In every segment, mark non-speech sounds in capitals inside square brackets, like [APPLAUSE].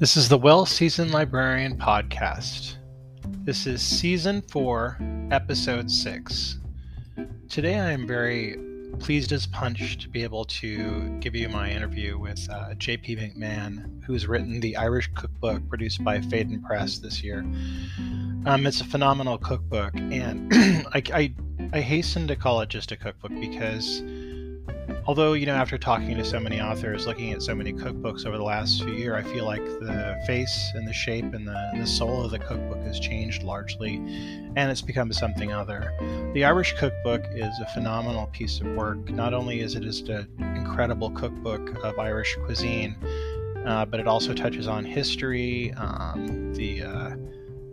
This is the Well Seasoned Librarian Podcast. This is season four, episode six. Today I am very pleased as punch to be able to give you my interview with uh, JP McMahon, who's written the Irish cookbook produced by Phaidon Press this year. Um, it's a phenomenal cookbook, and [CLEARS THROAT] I, I, I hasten to call it just a cookbook because although you know after talking to so many authors looking at so many cookbooks over the last few years i feel like the face and the shape and the, the soul of the cookbook has changed largely and it's become something other. The irish cookbook is a phenomenal piece of work. Not only is it just an incredible cookbook of irish cuisine uh, but it also touches on history um, the uh,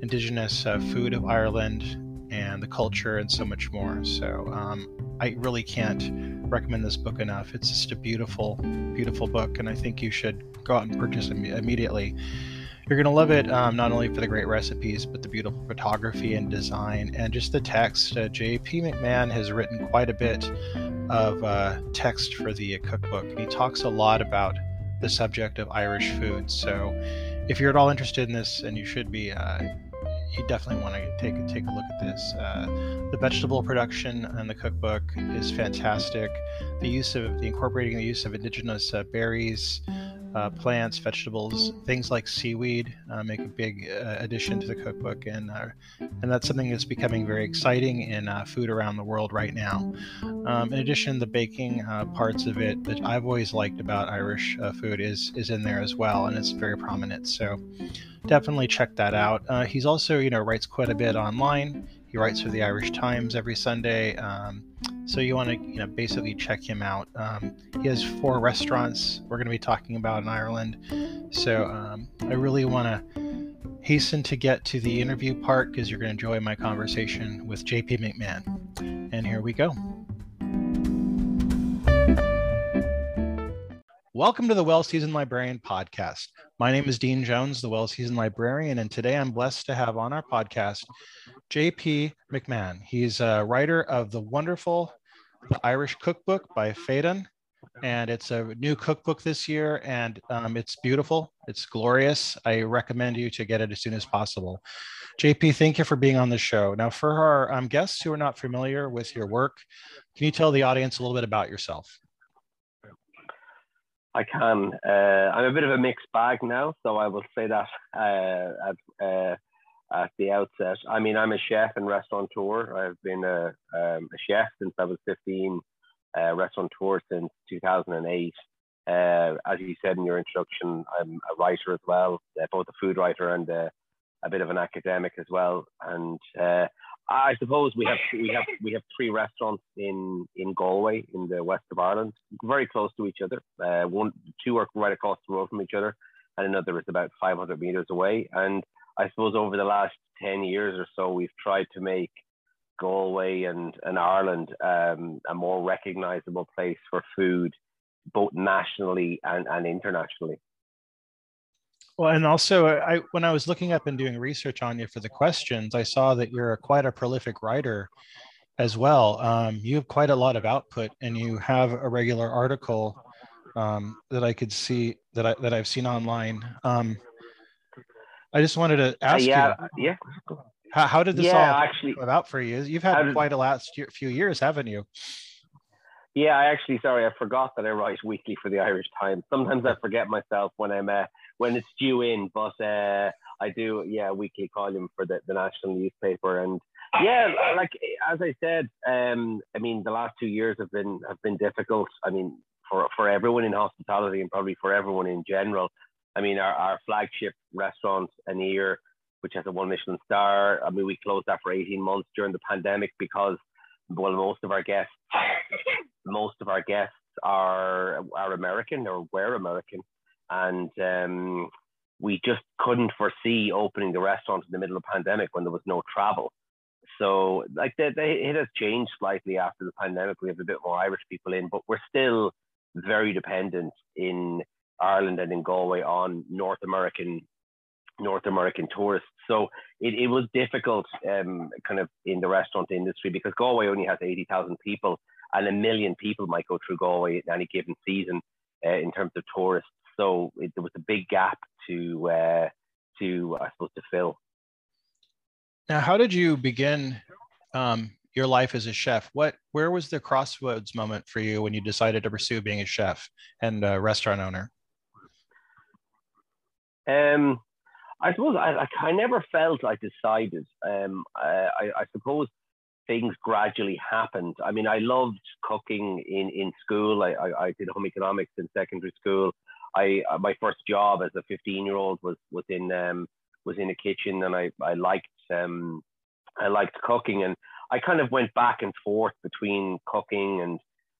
indigenous uh, food of ireland and the culture and so much more. So um, I really can't recommend this book enough. It's just a beautiful, beautiful book, and I think you should go out and purchase it immediately. You're going to love it um, not only for the great recipes, but the beautiful photography and design, and just the text. Uh, J.P. McMahon has written quite a bit of uh, text for the cookbook, and he talks a lot about the subject of Irish food. So, if you're at all interested in this, and you should be, uh, you definitely want to take take a look at this. Uh, the vegetable production in the cookbook is fantastic. The use of the incorporating the use of indigenous uh, berries, uh, plants, vegetables, things like seaweed uh, make a big uh, addition to the cookbook, and uh, and that's something that's becoming very exciting in food around the world right now. Um, in addition, the baking parts of it that I've always liked about Irish food is is in there as well, and it's very prominent. So definitely check that out. Uh, he's also, you know, writes quite a bit online. He writes for the Irish Times every Sunday. Um, so you want to, you know, basically check him out. Um, he has four restaurants we're going to be talking about in Ireland. So um, I really want to hasten to get to the interview part because you're going to enjoy my conversation with JP McMahon. And here we go. Welcome to the Well Seasoned Librarian podcast. My name is Dean Jones, the Well Seasoned Librarian, and today I'm blessed to have on our podcast JP McMahon. He's a writer of the wonderful the Irish Cookbook by Phaidon, and it's a new cookbook this year, and um, it's beautiful. It's glorious. I recommend you to get it as soon as possible. JP, thank you for being on the show. Now, for our um, guests who are not familiar with your work, can you tell the audience a little bit about yourself? I can. Uh, I'm a bit of a mixed bag now, so I will say that uh, at, uh, at the outset. I mean, I'm a chef and restaurateur. I've been a, um, a chef since I was 15, uh, restaurateur since 2008. Uh, as you said in your introduction, I'm a writer as well, uh, both a food writer and a bit of an academic as well. And I suppose we have we have we have three restaurants in in Galway in the west of Ireland, very close to each other. Uh, one, two are right across the road from each other, and another is about 500 meters away. And I suppose over the last 10 years or so, we've tried to make Galway and and Ireland um, a more recognizable place for food, both nationally and and internationally. Well, and also, I when I was looking up and doing research on you for the questions, I saw that you're a, quite a prolific writer as well. Um, you have quite a lot of output, and you have a regular article um, that I could see that I that I've seen online. Um, I just wanted to ask uh, yeah, you, yeah, how, how did this yeah, all actually come about for you? You've had quite a last year, few years, haven't you? Yeah, I actually sorry, I forgot that I write weekly for the Irish Times. Sometimes I forget myself when I'm uh, when it's due in. But uh, I do, yeah, weekly column for the, the national newspaper, and yeah, like as I said, um, I mean the last two years have been have been difficult. I mean for for everyone in hospitality and probably for everyone in general. I mean our, our flagship restaurant, Aniar, which has a one Michelin star. I mean we closed that for 18 months during the pandemic because well most of our guests most of our guests are are American or were American and um, we just couldn't foresee opening the restaurant in the middle of the pandemic when there was no travel. So like it has changed slightly after the pandemic. We have a bit more Irish people in, but we're still very dependent in Ireland and in Galway on North American North American tourists. So it, it was difficult um, kind of in the restaurant industry because Galway only has 80,000 people and a million people might go through Galway in any given season uh, in terms of tourists. So it, there was a big gap to uh, to I suppose to fill. Now, how did you begin um, your life as a chef? What where was the crossroads moment for you when you decided to pursue being a chef and a restaurant owner? Um, I suppose I, I, never felt I decided. Um, I, I, suppose things gradually happened. I mean, I loved cooking in, in school. I, I, I did home economics in secondary school. I uh, my first job as a 15 year old was was in um, was in a kitchen, and I I liked um, I liked cooking, and I kind of went back and forth between cooking and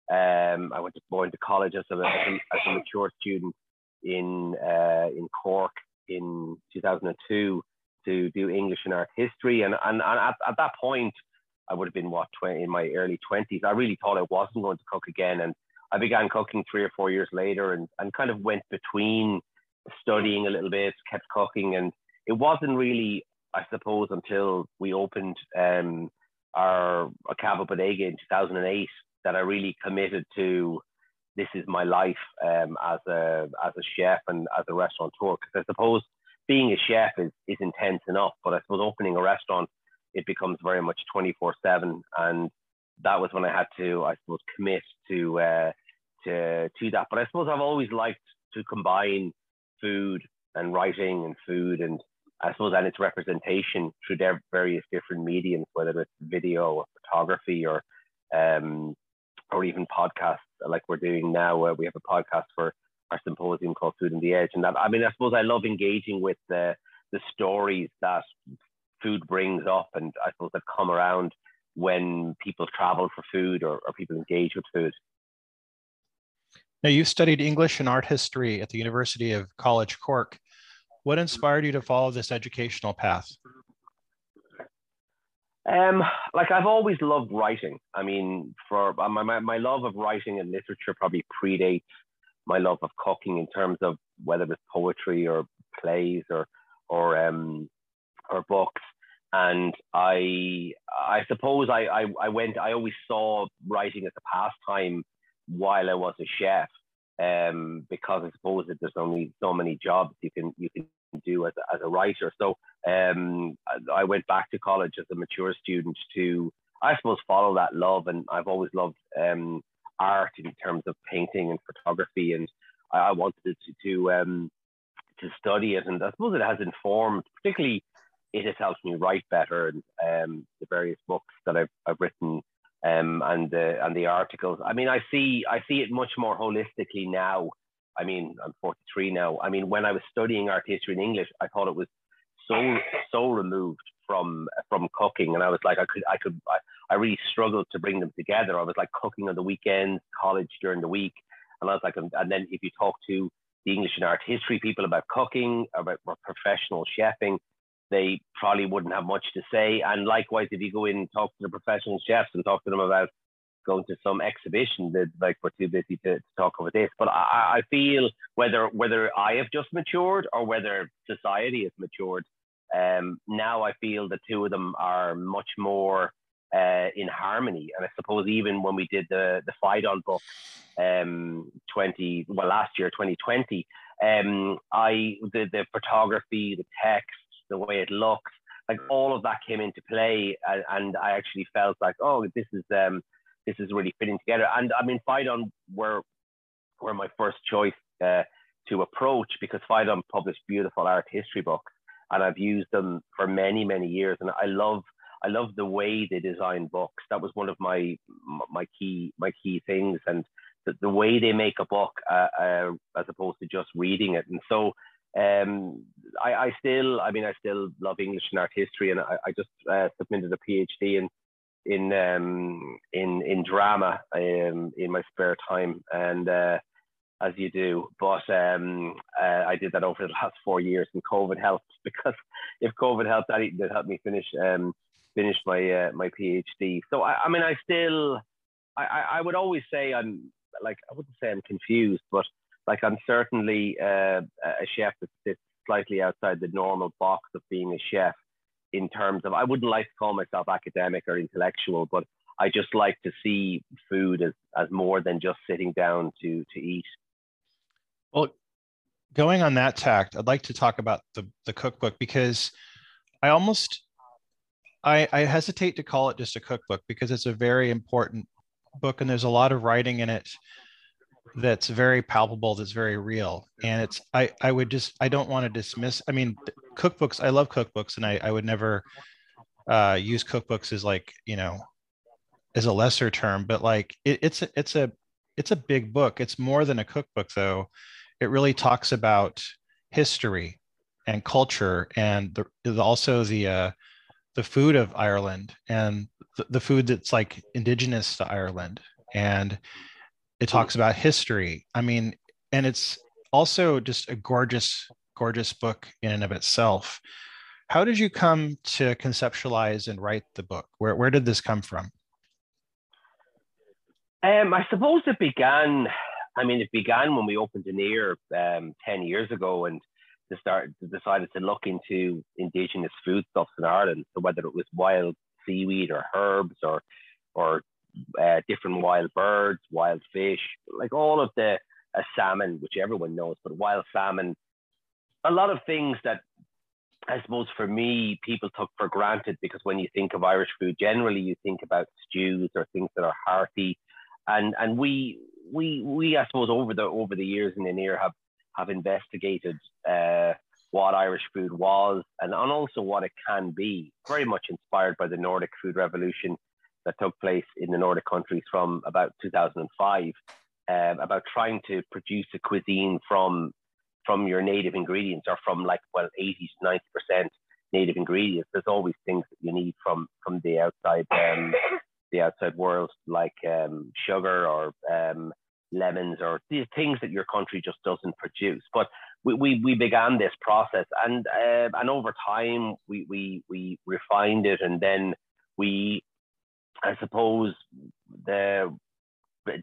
um, I went to go into college as a, as a, as a mature student in uh, in Cork in 2002 to do English and art history, and and, and at, at that point I would have been what 20 in my early 20s. I really thought I wasn't going to cook again, and I began cooking three or four years later, and and kind of went between studying a little bit, kept cooking, and it wasn't really, I suppose, until we opened um, our Cava Bodega in 2008 that I really committed to this is my life um, as a as a chef and as a restaurateur. Because I suppose being a chef is is intense enough, but I suppose opening a restaurant it becomes very much 24 seven, and that was when I had to I suppose commit to uh, to to that. But I suppose I've always liked to combine food and writing and food and I suppose and its representation through their various different mediums, whether it's video or photography or um, or even podcasts like we're doing now. Uh, we have a podcast for our symposium called Food on the Edge, and that I mean I suppose I love engaging with the the stories that food brings up, and I suppose that come around when people travel for food or, or people engage with food. Now, you've studied English and art history at the University of College Cork. What inspired you to follow this educational path? Um, like I've always loved writing. I mean, for uh, my, my, my love of writing and literature probably predates my love of cooking in terms of whether it's poetry or plays or or um or books. And I I suppose I, I, I went I always saw writing as a pastime while I was a chef. Um, because I suppose that there's only so many jobs you can you can do as a, as a writer. So um, I went back to college as a mature student to, I suppose, follow that love. And I've always loved um, art in terms of painting and photography. And I, I wanted to, to, um, to study it. And I suppose it has informed, particularly, it has helped me write better and um, the various books that I've, I've written um, and the and the articles. I mean, I see I see it much more holistically now I mean, I'm 43 now. I mean, when I was studying art history in English, I thought it was so so removed from from cooking, and I was like, I could I could I, I really struggled to bring them together. I was like cooking on the weekends, college during the week, and I was like, and, and then if you talk to the English and art history people about cooking, about professional chefing, they probably wouldn't have much to say. And likewise, if you go in and talk to the professional chefs and talk to them about going to some exhibition that like we're too busy to, to talk about this. But I, I feel whether whether I have just matured or whether society has matured, um, now I feel the two of them are much more uh, in harmony. And I suppose even when we did the the Phaidon book, um, twenty well last year, twenty twenty, um, I the the photography, the text, the way it looks, like all of that came into play, and, and I actually felt like, oh, this is um, this is really fitting together. And I mean, Phaidon were were my first choice uh, to approach because Phaidon published beautiful art history books, and I've used them for many many years, and I love. I love the way they design books. That was one of my my key my key things, and the, the way they make a book uh, uh, as opposed to just reading it. And so um, I, I, still, I mean, I still love English and art history, and I, I just uh, submitted a PhD in in um, in in drama um, in my spare time, and uh, as you do. But um, uh, I did that over the last four years, and COVID helped [LAUGHS] because if COVID helped, that that helped me finish um, finish my uh, my PhD. So I, I mean, I still, I, I would always say I'm like I wouldn't say I'm confused, but like I'm certainly uh, a chef that sits slightly outside the normal box of being a chef in terms of I wouldn't like to call myself academic or intellectual, but I just like to see food as, as more than just sitting down to to eat. Well, going on that tact, I'd like to talk about the the cookbook because I almost I, I hesitate to call it just a cookbook because it's a very important book and there's a lot of writing in it that's very palpable that's very real. And it's i i would just i don't want to dismiss i mean cookbooks i love cookbooks and i i would never uh use cookbooks as like you know as a lesser term but like it, it's a, it's a it's a big book. It's more than a cookbook though. It really talks about history and culture and the, also the uh the food of ireland and the, the food that's like indigenous to ireland. And it talks about history. I mean, and it's also just a gorgeous, gorgeous book in and of itself. How did you come to conceptualize and write the book? Where, where did this come from? Um, I suppose it began. I mean, it began when we opened Aniar um, ten years ago, and to start decided to look into indigenous foodstuffs in Ireland. So whether it was wild seaweed or herbs or or uh, different wild birds, wild fish, like all of the uh, salmon, which everyone knows, but wild salmon, a lot of things that I suppose for me, people took for granted because when you think of Irish food, generally you think about stews or things that are hearty, and and we we we I suppose over the over the years in Aniar have have investigated uh, what Irish food was and, and also what it can be. Very much inspired by the Nordic food revolution that took place in the Nordic countries from about 2005 um, about trying to produce a cuisine from from your native ingredients or from like well 80 to 90 percent native ingredients. There's always things that you need from from the outside um, the outside world like um, sugar or um, lemons or these things that your country just doesn't produce. But we, we, we began this process and uh, and over time we, we we refined it and then we I suppose the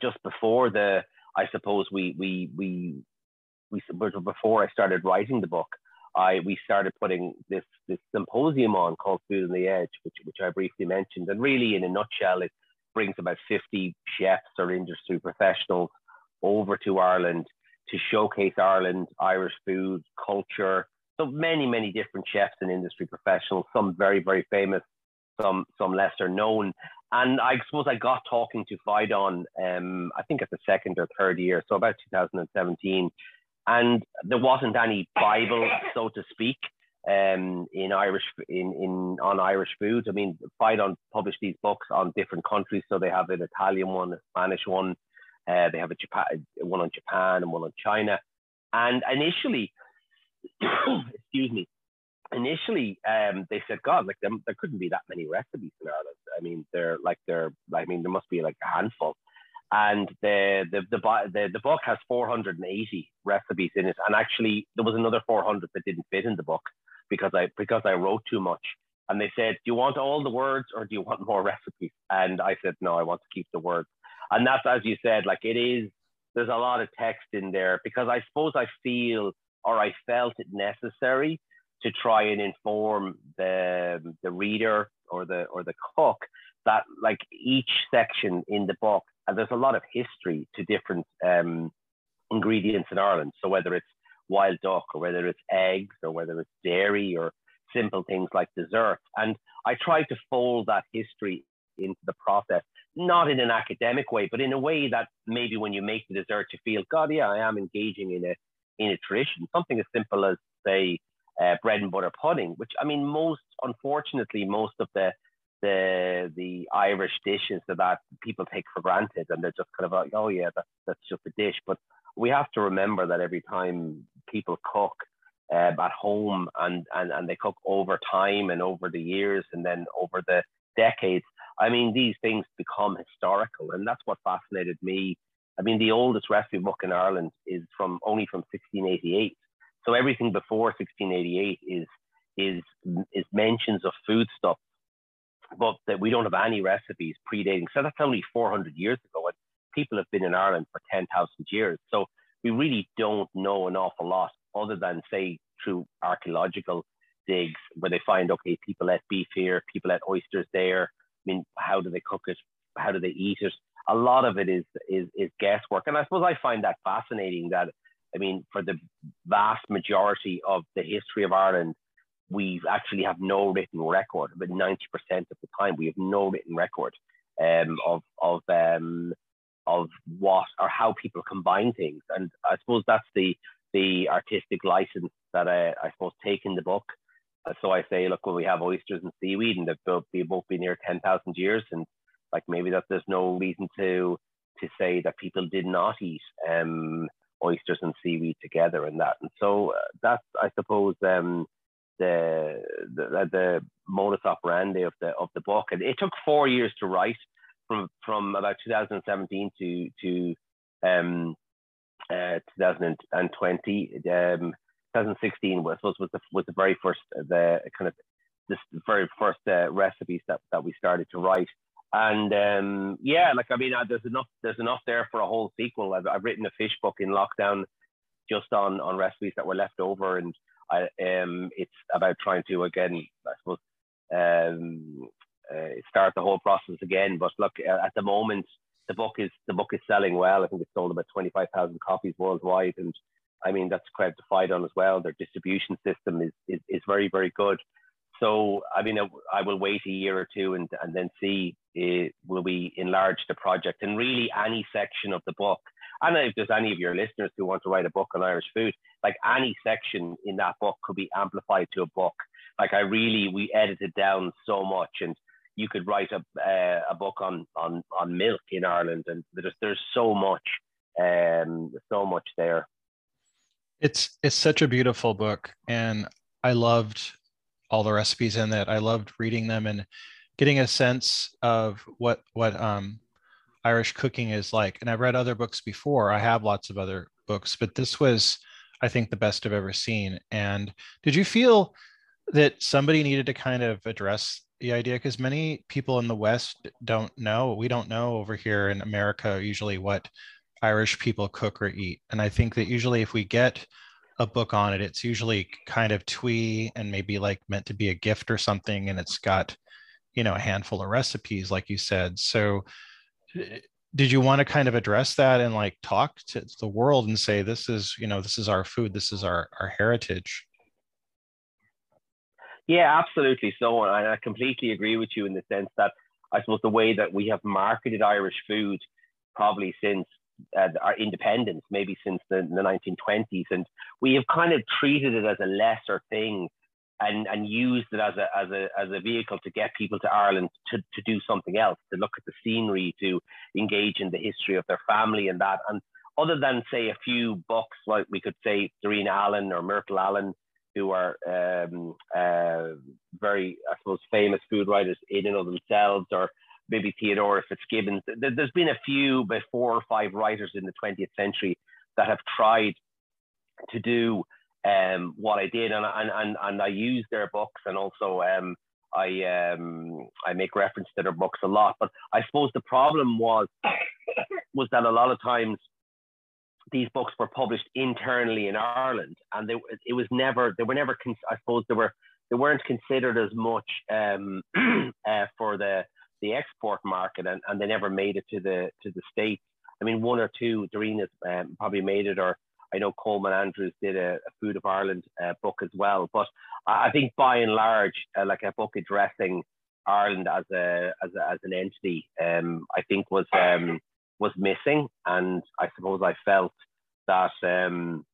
just before the I suppose we we we we before I started writing the book, I we started putting this this symposium on called Food on the Edge, which which I briefly mentioned, and really in a nutshell, it brings about 50 chefs or industry professionals over to Ireland to showcase Ireland, Irish food, culture. So many, many different chefs and industry professionals, some very, very famous, some some lesser known, and I suppose I got talking to Phaidon, um, I think at the second or third year, so about 2017, and there wasn't any Bible, so to speak, um, in Irish in, in on Irish food. I mean, Phaidon published these books on different countries, so they have an Italian one, a Spanish one, uh, they have a Japan, one on Japan and one on China, and initially, [COUGHS] excuse me, initially um, they said, God, like there, there couldn't be that many recipes in Ireland. I mean, they're like they're I mean there must be like a handful. And the the the the, the book has 480 recipes in it, and actually there was another 400 that didn't fit in the book because I because I wrote too much. And they said, "Do you want all the words or do you want more [LAUGHS] recipes?" And I said, "No, I want to keep the words." And that's as you said, like it is. There's a lot of text in there because I suppose I feel or I felt it necessary to try and inform the the reader or the or the cook that like each section in the book and there's a lot of history to different um, ingredients in Ireland. So whether it's wild duck or whether it's eggs or whether it's dairy or simple things like dessert. And I try to fold that history into the process, not in an academic way, but in a way that maybe when you make the dessert, you feel, God, yeah, I am engaging in a in a tradition. Something as simple as say uh, bread and butter pudding, which I mean, most unfortunately, most of the the the Irish dishes that, that people take for granted, and they're just kind of like, oh yeah, that's that's just a dish. But we have to remember that every time people cook uh, at home and, and and they cook over time and over the years and then over the decades, I mean, these things become historical, and that's what fascinated me. I mean, the oldest recipe book in Ireland is from only from 1688. So everything before 1688 is is is mentions of foodstuffs, but that we don't have any recipes predating. So that's only 400 years ago, and people have been in Ireland for 10,000 years. So we really don't know an awful lot, other than say through archaeological digs where they find okay, people ate beef here, people ate oysters there. I mean, how do they cook it? How do they eat it? A lot of it is is is guesswork, and I suppose I find that fascinating that I mean, for the vast majority of the history of Ireland, we actually have no written record. About 90% of the time, we have no written record um, of, of, um, of what or how people combine things. And I suppose that's the, the artistic license that I, I suppose take in the book. So I say, look, well, we have oysters and seaweed, and they've both, been here 10,000 years. And like maybe that there's no reason to to say that people did not eat um, oysters and seaweed together and that. And so uh, that's, I suppose, um, the, the the modus operandi of the of the book. And it took four years to write, from from about 2017 to to um, uh, 2020. Um, 2016 was was the was the very first the kind of this very first uh, recipes that, that we started to write. And um, yeah, like I mean, there's enough there's enough there for a whole sequel. I've, I've written a fish book in lockdown, just on on recipes that were left over, and I um it's about trying to again, I suppose, um, uh, start the whole process again. But look, uh, at the moment, the book is the book is selling well. I think it's sold about twenty five thousand copies worldwide, and I mean that's credit to Phaidon as well. Their distribution system is is, is very very good. So, I mean, I will wait a year or two and, and then see uh, will we enlarge the project and really any section of the book. And if there's any of your listeners who want to write a book on Irish food, like any section in that book could be amplified to a book. Like I really, we edited down so much, and you could write a uh, a book on on on milk in Ireland, and there's there's so much, um, so much there. It's it's such a beautiful book, and I loved all the recipes in it. I loved reading them and getting a sense of what what um, Irish cooking is like. And I've read other books before. I have lots of other books, but this was, I think, the best I've ever seen. And did you feel that somebody needed to kind of address the idea? Because many people in the West don't know. We don't know over here in America usually what Irish people cook or eat. And I think that usually if we get a book on it, it's usually kind of twee and maybe like meant to be a gift or something. And it's got, you know, a handful of recipes, like you said. So eh, did you want to kind of address that and like talk to the world and say, this is, you know, this is our food, this is our, our heritage? Yeah, absolutely. So and I completely agree with you in the sense that I suppose the way that we have marketed Irish food probably since uh, our independence, maybe since the, the 1920s, and we have kind of treated it as a lesser thing, and and used it as a as a as a vehicle to get people to Ireland to to do something else, to look at the scenery, to engage in the history of their family and that. And other than say a few books like we could say Darina Allen or Myrtle Allen, who are um, uh, very I suppose famous food writers in and of themselves, or maybe Theodora Fitzgibbons. There's been a few, by four or five writers in the 20th century that have tried to do um, what I did, and, and, and, and I use their books, and also um, I um, I make reference to their books a lot. But I suppose the problem was was that a lot of times these books were published internally in Ireland, and they, it was never they were never I suppose they were they weren't considered as much um, [CLEARS THROAT] uh, for the the export market, and, and they never made it to the to the states. I mean, one or two, Darina's um, probably made it, or I know Colman Andrews did a, a Food of Ireland uh, book as well. But I think by and large, uh, like a book addressing Ireland as a as, a, as an entity, um, I think was um, was missing, and I suppose I felt that um,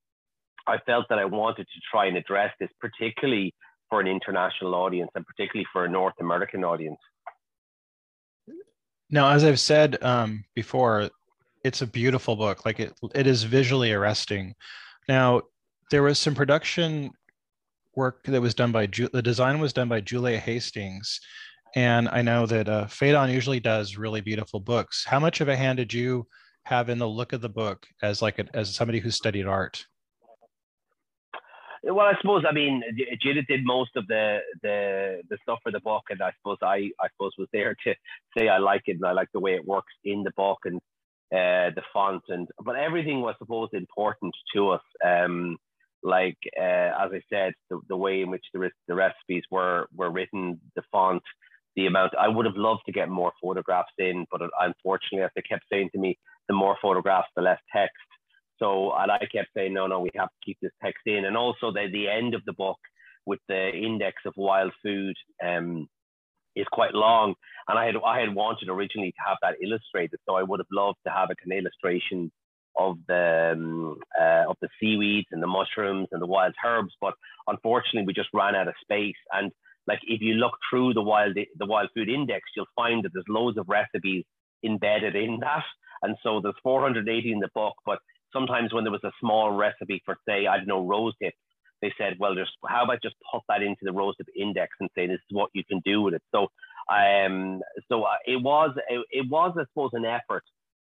I felt that I wanted to try and address this, particularly for an international audience and particularly for a North American audience. Now, as I've said um, before, it's a beautiful book. Like it, it is visually arresting. Now, there was some production work that was done by the design was done by Julia Hastings, and I know that uh, Phaidon usually does really beautiful books. How much of a hand did you have in the look of the book as like a, as somebody who studied art? Well, I suppose I mean Judith did most of the the the stuff for the book, and I suppose I I suppose was there to say I like it and I like the way it works in the book and uh, the font and but everything was supposed important to us. Um, like uh, as I said, the, the way in which the the recipes were were written, the font, the amount. I would have loved to get more photographs in, but unfortunately, as they kept saying to me, the more photographs, the less text. So and I kept saying, no, no, we have to keep this text in. And also the the end of the book with the index of wild food um, is quite long. And I had I had wanted originally to have that illustrated, so I would have loved to have an illustration of the um, uh, of the seaweeds and the mushrooms and the wild herbs. But unfortunately, we just ran out of space. And like if you look through the wild the wild food index, you'll find that there's loads of recipes embedded in that. And so there's 480 in the book, but sometimes when there was a small recipe for say I don't know rose hip, they said, well, just how about just put that into the rose hip index and say this is what you can do with it. So um, so uh, it was it, it was I suppose an effort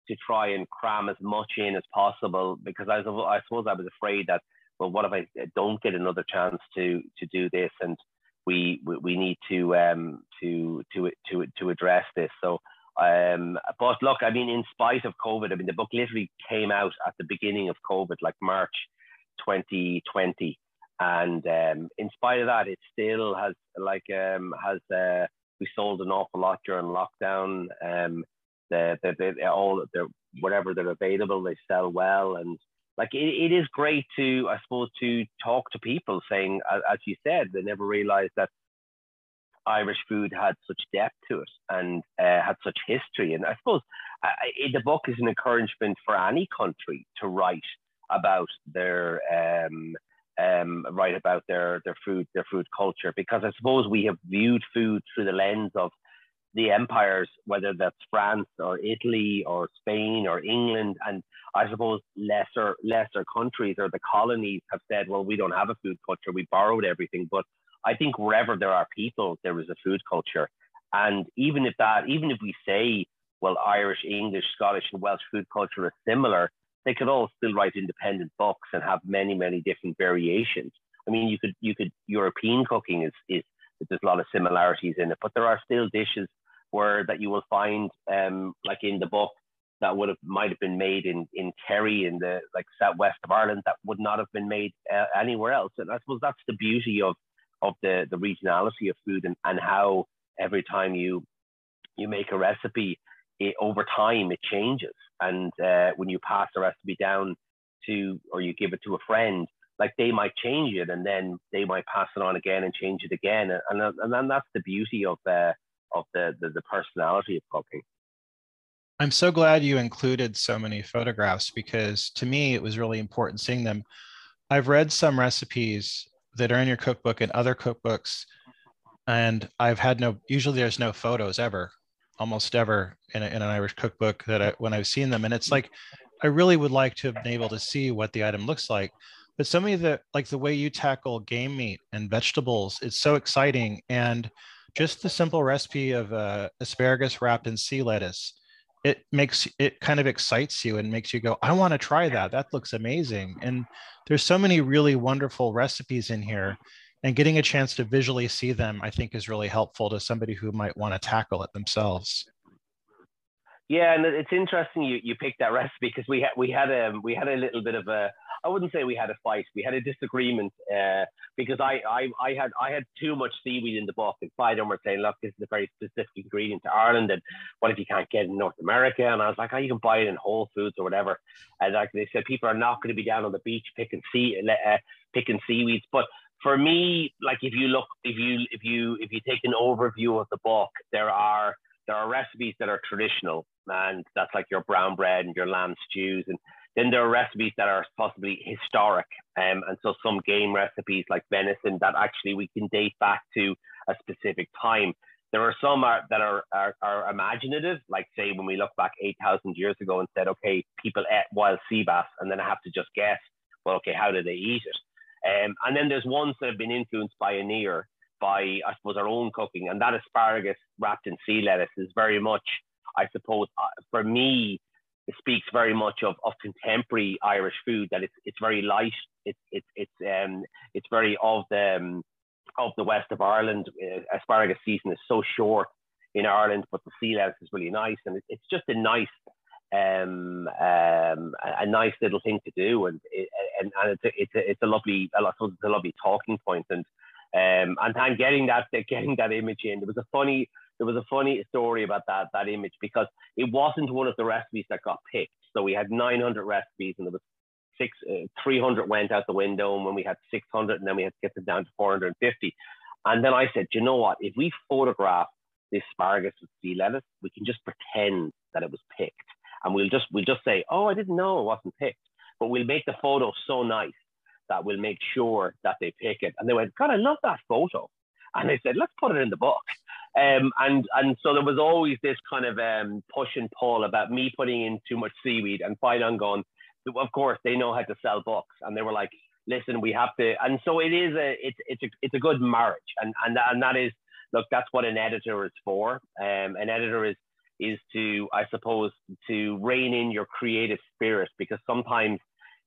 to try and cram as much in as possible because I, I suppose I was afraid that well, what if I don't get another chance to to do this and we we, we need to um to to to to address this. So um, but look, I mean, in spite of COVID, I mean, the book literally came out at the beginning of COVID, like March 2020, and um, in spite of that, it still has like um, has uh, we sold an awful lot during lockdown. Um, the, the, the all the whatever they're available, they sell well, and like it, it is great to I suppose to talk to people, saying as you said, they never realized that Irish food had such depth to it and uh, had such history. And I suppose the book is an encouragement for any country to write about their um, um, write about their their food their food culture. Because I suppose we have viewed food through the lens of the empires, whether that's France or Italy or Spain or England, and I suppose lesser lesser countries or the colonies have said, well, we don't have a food culture, we borrowed everything, but I think wherever there are people, there is a food culture. And even if that, even if we say, well, Irish, English, Scottish, and Welsh food culture are similar, they could all still write independent books and have many, many different variations. I mean, you could, you could, European cooking is, is, there's a lot of similarities in it, but there are still dishes where that you will find, um, like in the book, that would have might have been made in in Kerry in the like southwest of Ireland that would not have been made uh, anywhere else. And I suppose that's the beauty of of the, the regionality of food and, and how every time you you make a recipe it, over time it changes. And uh, when you pass the recipe down to or you give it to a friend like they might change it and then they might pass it on again and change it again. And and, and then that's the beauty of the of the, the the personality of cooking. I'm so glad you included so many photographs because to me it was really important seeing them. I've read some recipes that are in your cookbook and other cookbooks. And i've had no usually there's no photos ever almost ever in, a, in an irish cookbook that I, when i've seen them. And it's like i really would like to have been able to see what the item looks like. But some of the like the way you tackle game meat and vegetables it's so exciting. And just the simple recipe of uh, asparagus wrapped in sea lettuce it makes it kind of excites you and makes you go i want to try that. That looks amazing. And there's so many really wonderful recipes in here and getting a chance to visually see them i think is really helpful to somebody who might want to tackle it themselves yeah and it's interesting you, you picked that recipe because we had we had a we had a little bit of a I wouldn't say we had a fight. We had a disagreement uh, because I, I, I had I had too much seaweed in the book, and Clyde were saying, "Look, this is a very specific ingredient to Ireland, and what if you can't get it in North America?" And I was like, "Oh, you can buy it in Whole Foods or whatever." And like they said, people are not going to be down on the beach picking sea uh, picking seaweeds, but for me, like if you look, if you if you if you take an overview of the book, there are there are recipes that are traditional, and that's like your brown bread and your lamb stews, and then there are recipes that are possibly historic, um, and so some game recipes like venison that actually we can date back to a specific time. There are some are, that are, are, are imaginative, like say when we look back 8,000 years ago and said, okay, people ate wild sea bass, and then I have to just guess, well, okay, how did they eat it? Um, and then there's ones that have been influenced by Aniar, by I suppose our own cooking, and that asparagus wrapped in sea lettuce is very much, I suppose, uh, for me, it speaks very much of, of contemporary Irish food that it's it's very light. It's it's it's um it's very of the um, of the west of Ireland. Uh, asparagus season is so short in Ireland, but the sea lettuce is really nice, and it, it's just a nice um um a, nice little thing to do, and and, and it's a, it's a, it's a lovely I suppose it's a lovely talking point, and um and, and getting that [LAUGHS] getting that image in. There was a funny there was a funny story about that that image because it wasn't one of the recipes that got picked. So we had 900 recipes and there was six, uh, 300 went out the window, and when we had 600, and then we had to get them down to 450. And then I said, you know what? If we photograph the asparagus with sea lettuce, we can just pretend that it was picked, and we'll just we'll just say, oh, I didn't know it wasn't picked, but we'll make the photo so nice that we'll make sure that they pick it. And they went, God, I love that photo. And they said, let's put it in the book. Um, and and so there was always this kind of um, push and pull about me putting in too much seaweed and Phaidon going, of course they know how to sell books and they were like, listen, we have to. And so it is a it's it's a it's a good marriage and and and that is look that's what an editor is for. Um, an editor is is to I suppose to rein in your creative spirit because sometimes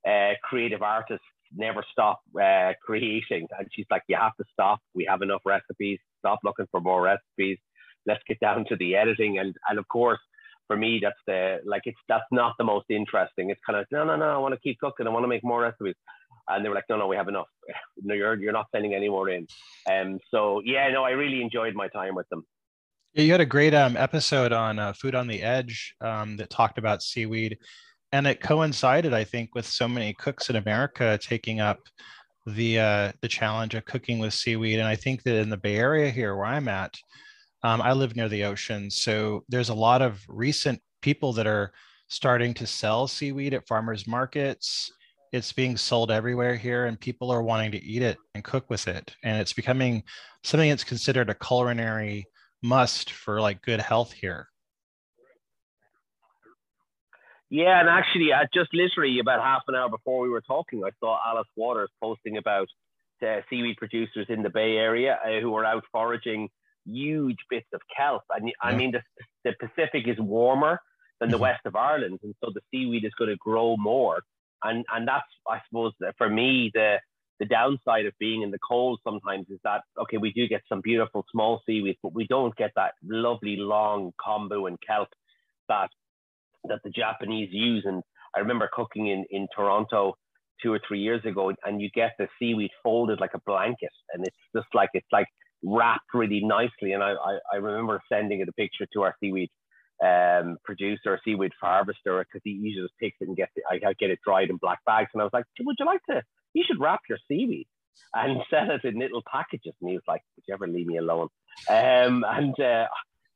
uh, creative artists never stop uh, creating. And she's like, you have to stop. We have enough recipes. Stop looking for more recipes. Let's get down to the editing. And and of course, for me, that's the like it's that's not the most interesting. It's kind of no, no, no. I want to keep cooking. I want to make more recipes. And they were like, no, no, we have enough. [LAUGHS] No, you're you're not sending any more in. Um, so yeah, no, I really enjoyed my time with them. Yeah, you had a great um, episode on uh, Food on the Edge um, that talked about seaweed and it coincided, I think, with so many cooks in America taking up the uh, the challenge of cooking with seaweed. And I think that in the Bay Area here, where I'm at, um, I live near the ocean, so there's a lot of recent people that are starting to sell seaweed at farmers markets. It's being sold everywhere here, and people are wanting to eat it and cook with it. And it's becoming something that's considered a culinary must for like good health here. Yeah, and actually, uh, just literally about half an hour before we were talking, I saw Alice Waters posting about uh, seaweed producers in the Bay Area uh, who are out foraging huge bits of kelp. And I mean, the, the Pacific is warmer than the mm-hmm. west of Ireland, and so the seaweed is going to grow more. And and that's, I suppose, for me, the the downside of being in the cold sometimes is that okay, we do get some beautiful small seaweed, but we don't get that lovely long kombu and kelp that that the Japanese use. And I remember cooking in, in Toronto two or three years ago, and you get the seaweed folded like a blanket, and it's just like it's like wrapped really nicely. And I, I, I remember sending it a picture to our seaweed um, producer, seaweed harvester, because he usually just takes it and gets it. I get it dried in black bags, and I was like, "Would you like to? You should wrap your seaweed." And [LAUGHS] sell it in little packages. And he was like, Would you ever leave me alone? Um, and uh,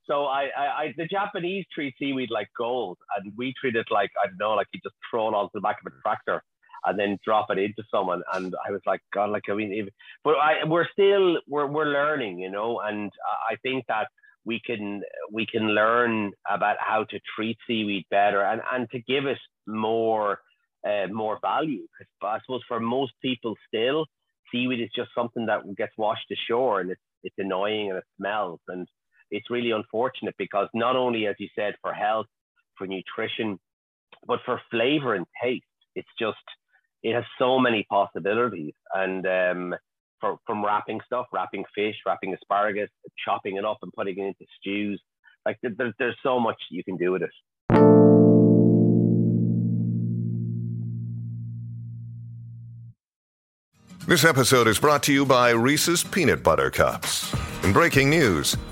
so I, I, I, the Japanese treat seaweed like gold, and we treat it like I don't know, like you just throw it onto the back of a tractor and then drop it into someone. And I was like, God, like I mean, if, but I, we're still we're we're learning, you know, and I think that we can we can learn about how to treat seaweed better and and to give it more uh, more value. Because I suppose for most people, still seaweed is just something that gets washed ashore and it's it's annoying and it smells and it's really unfortunate because not only, as you said, for health, for nutrition, but for flavor and taste, it's just it has so many possibilities. And um, for, from wrapping stuff, wrapping fish, wrapping asparagus, chopping it up and putting it into stews, like there, there's so much you can do with it. This episode is brought to you by Reese's Peanut Butter Cups. In breaking news,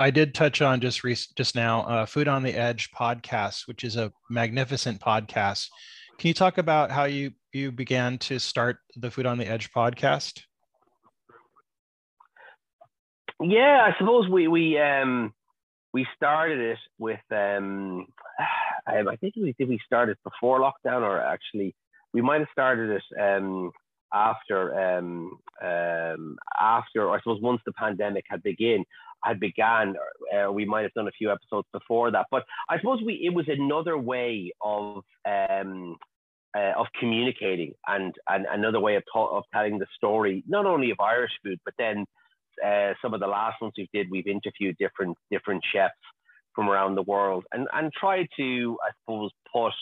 I did touch on just re- just now uh, Food on the Edge podcast, which is a magnificent podcast. Can you talk about how you you began to start the Food on the Edge podcast? Yeah, I suppose we we um we started it with um [SIGHS] I think we did we started before lockdown or actually we might have started it um after um um after I suppose once the pandemic had begun had began. Uh, we might have done a few episodes before that, but I suppose we it was another way of um, uh, of communicating and, and another way of ta- of telling the story, not only of Irish food, but then uh, some of the last ones we did, we've interviewed different different chefs from around the world and and tried to, I suppose, put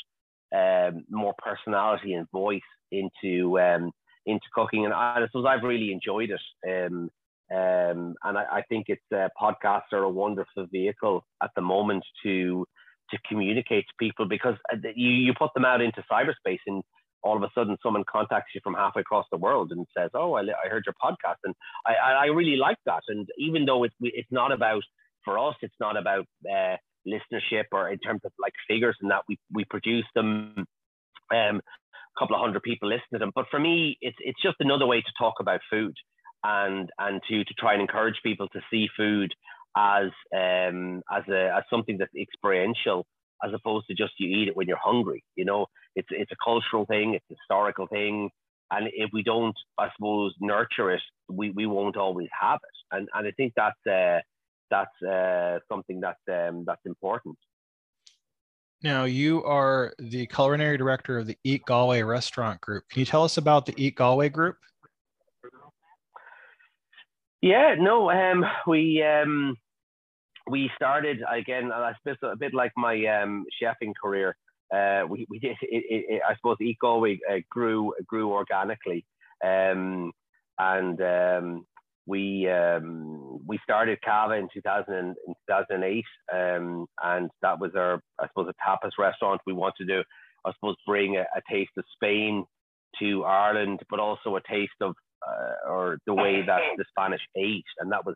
um, more personality and voice into um, into cooking, and I suppose I've really enjoyed it. Um, um, and I, I, think it's uh, podcasts are a wonderful vehicle at the moment to to communicate to people because uh, you you put them out into cyberspace and all of a sudden someone contacts you from halfway across the world and says, "Oh, I, I heard your podcast," and I, I really like that. And even though it's it's not about for us, it's not about uh, listenership or in terms of like figures and that we we produce them. Um, a couple of hundred people listen to them, but for me, it's it's just another way to talk about food and and to to try and encourage people to see food as um as a as something that's experiential as opposed to just you eat it when you're hungry. You know, it's it's a cultural thing, it's a historical thing, and if we don't, I suppose, nurture it, we, we won't always have it. And and I think that's uh, that's uh, something that's um, that's important. Now, you are the culinary director of the Eat Galway Restaurant Group. Can you tell us about the Eat Galway Group? Yeah, no, um, we um, we started again. I suppose a bit like my um, chefing career. Uh, we we did. It, it, I suppose Eat we uh, grew grew organically, um, and um, we um, we started Cava in 2000 in 2008, um, and that was our I suppose a tapas restaurant. We wanted to I suppose bring a, a taste of Spain to Ireland, but also a taste of uh, or the way that the Spanish ate, and that was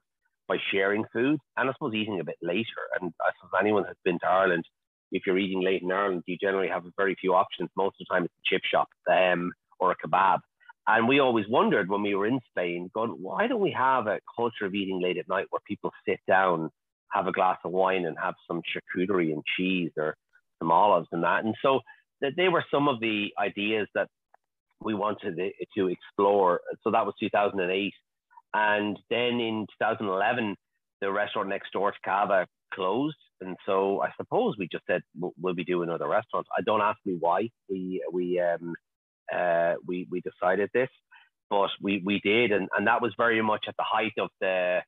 by sharing food and I suppose eating a bit later. And I suppose anyone has been to Ireland, if you're eating late in Ireland, you generally have very few options. Most of the time, it's a chip shop um, or a kebab. And we always wondered when we were in Spain, going, why don't we have a culture of eating late at night where people sit down, have a glass of wine, and have some charcuterie and cheese or some olives and that? And so they were some of the ideas that we wanted it to explore. So that was 2008. And then in 2011, the restaurant next door to Cava closed. And so I suppose we just said we'll, be doing other restaurants. I don't ask me why we we um, uh, we we decided this, but we we did, and and that was very much at the height of the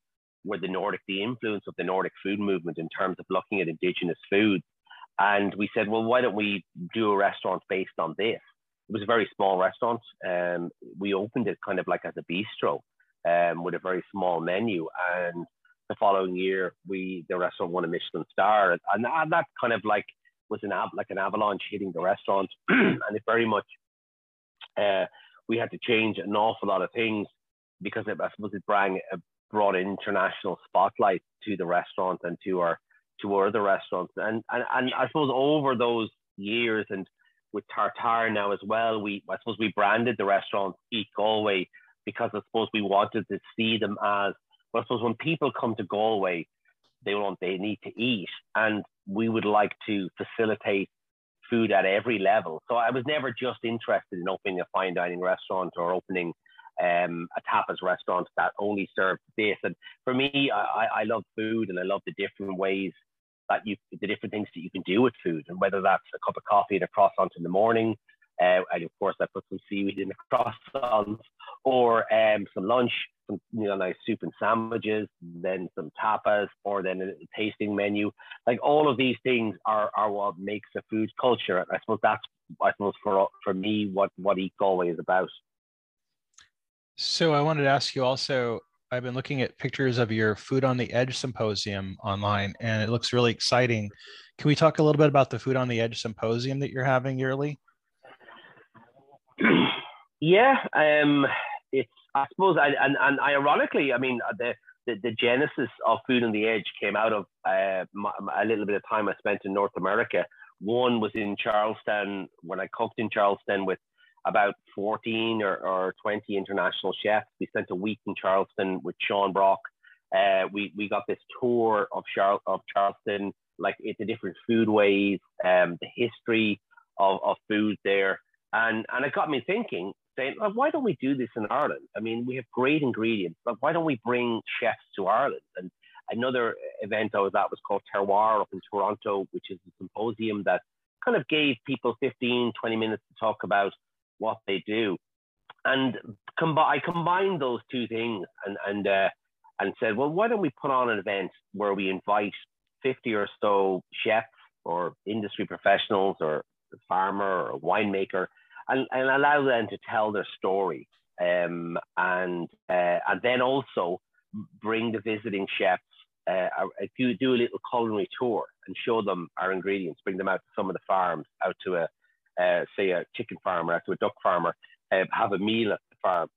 where the Nordic the influence of the Nordic food movement in terms of looking at indigenous foods. And we said, well, why don't we do a restaurant based on this? Was a very small restaurant. Um, we opened it kind of like as a bistro um, with a very small menu. And the following year, we the restaurant won a Michelin star, and that, that kind of like was an av- like an avalanche hitting the restaurant, [CLEARS THROAT] and it very much uh, we had to change an awful lot of things because it, I suppose it brought a brought international spotlight to the restaurant and to our to our other restaurants, and and and I suppose over those years and with Tartare now as well, we I suppose we branded the restaurant Eat Galway because I suppose we wanted to see them as well, I suppose when people come to Galway, they want they need to eat, and we would like to facilitate food at every level. So I was never just interested in opening a fine dining restaurant or opening um, a tapas restaurant that only served this. And for me, I, I love food and I love the different ways that you, the different things that you can do with food, and whether that's a cup of coffee and a croissant in the morning, uh, and of course, I put some seaweed in the croissants or um, some lunch, some you know, nice soup and sandwiches, then some tapas, or then a tasting menu. Like all of these things are, are what makes a food culture. I suppose that's, I suppose for, for me, what, what Eat Galway is about. So I wanted to ask you also, I've been looking at pictures of your Food on the Edge symposium online, and it looks really exciting. Can we talk a little bit about the Food on the Edge symposium that you're having yearly? [CLEARS THROAT] yeah, um, it's I suppose, I, and and ironically, I mean the, the, the genesis of Food on the Edge came out of uh, my, a little bit of time I spent in North America. One was in Charleston when I cooked in Charleston with about 14 or, or 20 international chefs. We spent a week in Charleston with Sean Brock. Uh, we, we got this tour of, Char- of Charleston, like it's the different foodways, um, the history of, of food there. And, and it got me thinking, saying, well, why don't we do this in Ireland? I mean, we have great ingredients, but why don't we bring chefs to Ireland? And another event I was at was called Terroir up in Toronto, which is a symposium that kind of gave people 15, 20 minutes to talk about what they do. And com- I combined those two things and, and, uh, and said, well, why don't we put on an event where we invite 50 or so chefs or industry professionals or a farmer or a winemaker, and, and allow them to tell their story. Um, and uh, and then also bring the visiting chefs. Uh, do do a little culinary tour and show them our ingredients. Bring them out to some of the farms, out to a uh, say a chicken farmer, to a duck farmer, uh, have a meal at the farm.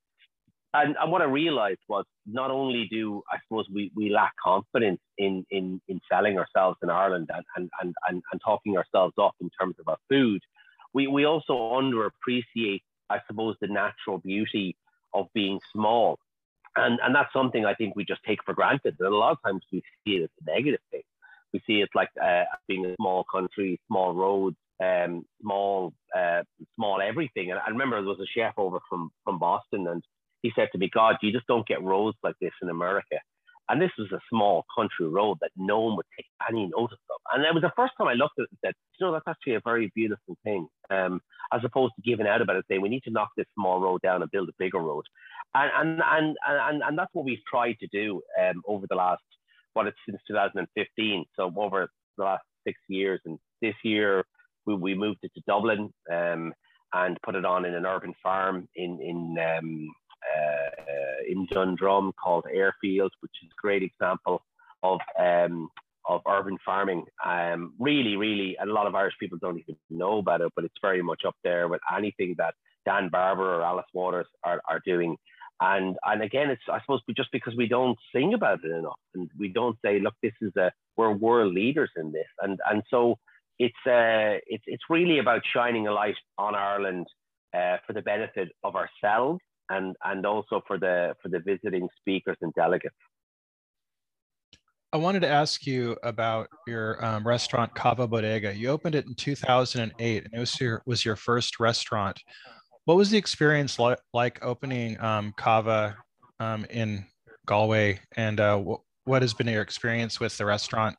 And, and what I realized was not only do I suppose we, we lack confidence in, in, in selling ourselves in Ireland and, and, and, and, and talking ourselves up in terms of our food, we, we also underappreciate, I suppose, the natural beauty of being small. And, and that's something I think we just take for granted. And a lot of times we see it as a negative thing. We see it like uh, being a small country, small roads, um, small, uh, small everything. And I remember there was a chef over from, from Boston, and he said to me, God, you just don't get roads like this in America. And this was a small country road that no one would take any notice of. And it was the first time I looked at it and said, you know, that's actually a very beautiful thing, um, as opposed to giving out about it, saying we need to knock this small road down and build a bigger road. And and and and, and that's what we've tried to do um, over the last, what it's since 2015. So over the last six years, and this year we, we moved it to Dublin um, and put it on in an urban farm in in um, uh, in Dundrum called Airfield, which is a great example of um, of urban farming. Um, really, really, a lot of Irish people don't even know about it, but it's very much up there with anything that Dan Barber or Alice Waters are, are doing. And and again, it's I suppose just because we don't sing about it enough, and we don't say, look, this is a we're world leaders in this, and and so it's uh, it's it's really about shining a light on Ireland uh, for the benefit of ourselves and and also for the for the visiting speakers and delegates. I wanted to ask you about your um, restaurant Cava Bodega. You opened it in 2008, and it was your was your first restaurant. What was the experience li- like opening um, Cava um, in Galway, and uh, what has been your experience with the restaurant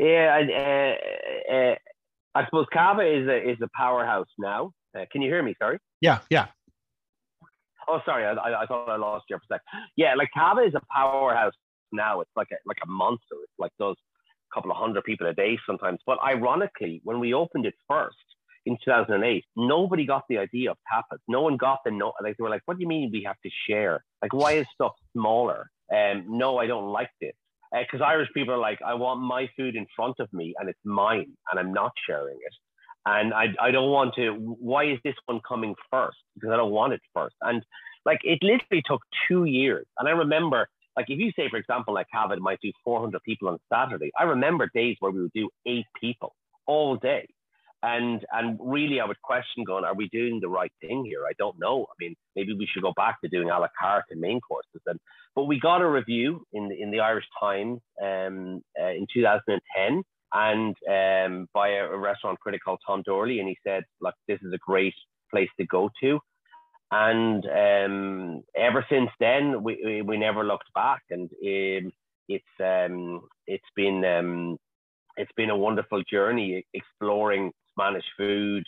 Yeah, uh, uh, I suppose Cava is a is a powerhouse now. Uh, can you hear me? Sorry. Yeah, yeah. Oh, sorry. I, I, I thought I lost you for a sec. Yeah, like Cava is a powerhouse now. It's like a like a monster. It's like those couple of hundred people a day sometimes. But ironically, when we opened it first in 2008, nobody got the idea of tapas. No one got the no. Like they were like, "What do you mean we have to share? Like, why is stuff smaller?" Um, no, I don't like this because uh, Irish people are like, I want my food in front of me and it's mine and I'm not sharing it. And I, I don't want to, why is this one coming first? Because I don't want it first. And like it literally took two years. And I remember, like, if you say, for example, like Cavan might do 400 people on Saturday, I remember days where we would do eight people all day and and really I would question going, are we doing the right thing here? I don't know. I mean, maybe we should go back to doing a la carte and main courses. And but we got a review in the in the Irish Times um, uh, in 2010 and um, by a, a, restaurant critic called Tom Doorley, and he said, like, this is a great place to go to. And um, ever since then, we, we, we never looked back, and um, it's um, it's been um, it's been a wonderful journey exploring Spanish food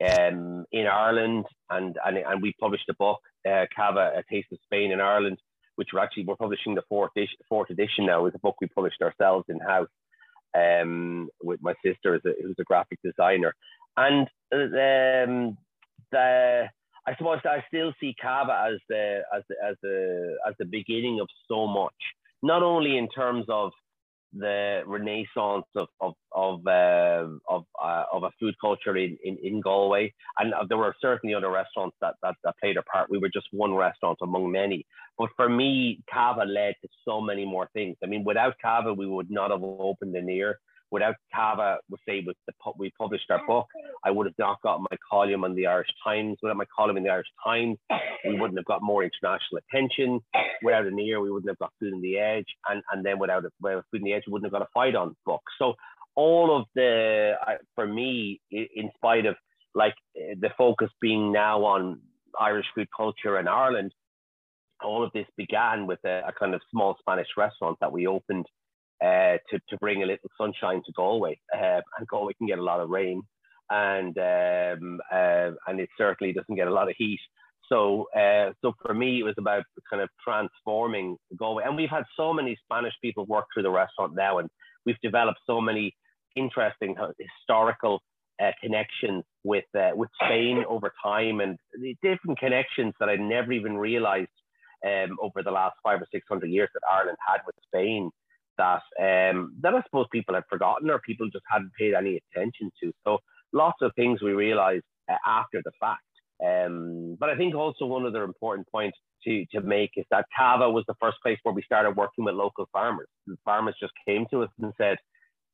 um, in Ireland, and, and and we published a book, uh, Cava, A Taste of Spain in Ireland, which we're actually we're publishing the fourth edition, fourth edition now. It's a book we published ourselves in house um, with my sister, who's a graphic designer, and um, the I suppose I still see Cava as the as the, as the as the beginning of so much, not only in terms of the renaissance of of of uh, of, uh, of a food culture in, in, in Galway, and uh, there were certainly other restaurants that, that that played a part. We were just one restaurant among many, but for me, Cava led to so many more things. I mean, without Cava, we would not have opened the near without Cava, we say with the we published our oh, book, I would have not got my column on the Irish Times. Without my column in the Irish Times, we wouldn't have got more international attention. Without Aniar, we wouldn't have got Food on the Edge, and and then without a, without Food on the Edge, we wouldn't have got a Phaidon book. So all of the for me, in spite of like eh, the focus being now on Irish food culture in Ireland, all of this began with a, a kind of small Spanish restaurant that we opened uh, to, to bring a little sunshine to Galway. Uh, and Galway can get a lot of rain, and um, uh, and it certainly doesn't get a lot of heat. So, uh, so for me, it was about kind of transforming Galway. And we've had so many Spanish people work through the restaurant now, and we've developed so many interesting historical uh, connections with with Spain over time, and different connections that I never even realized um, over the last five or six hundred years that Ireland had with Spain. That um, that I suppose people had forgotten or people just hadn't paid any attention to. So lots of things we realized uh, after the fact. Um, but I think also one other important point to, to make is that Cava was the first place where we started working with local farmers. The farmers just came to us and said,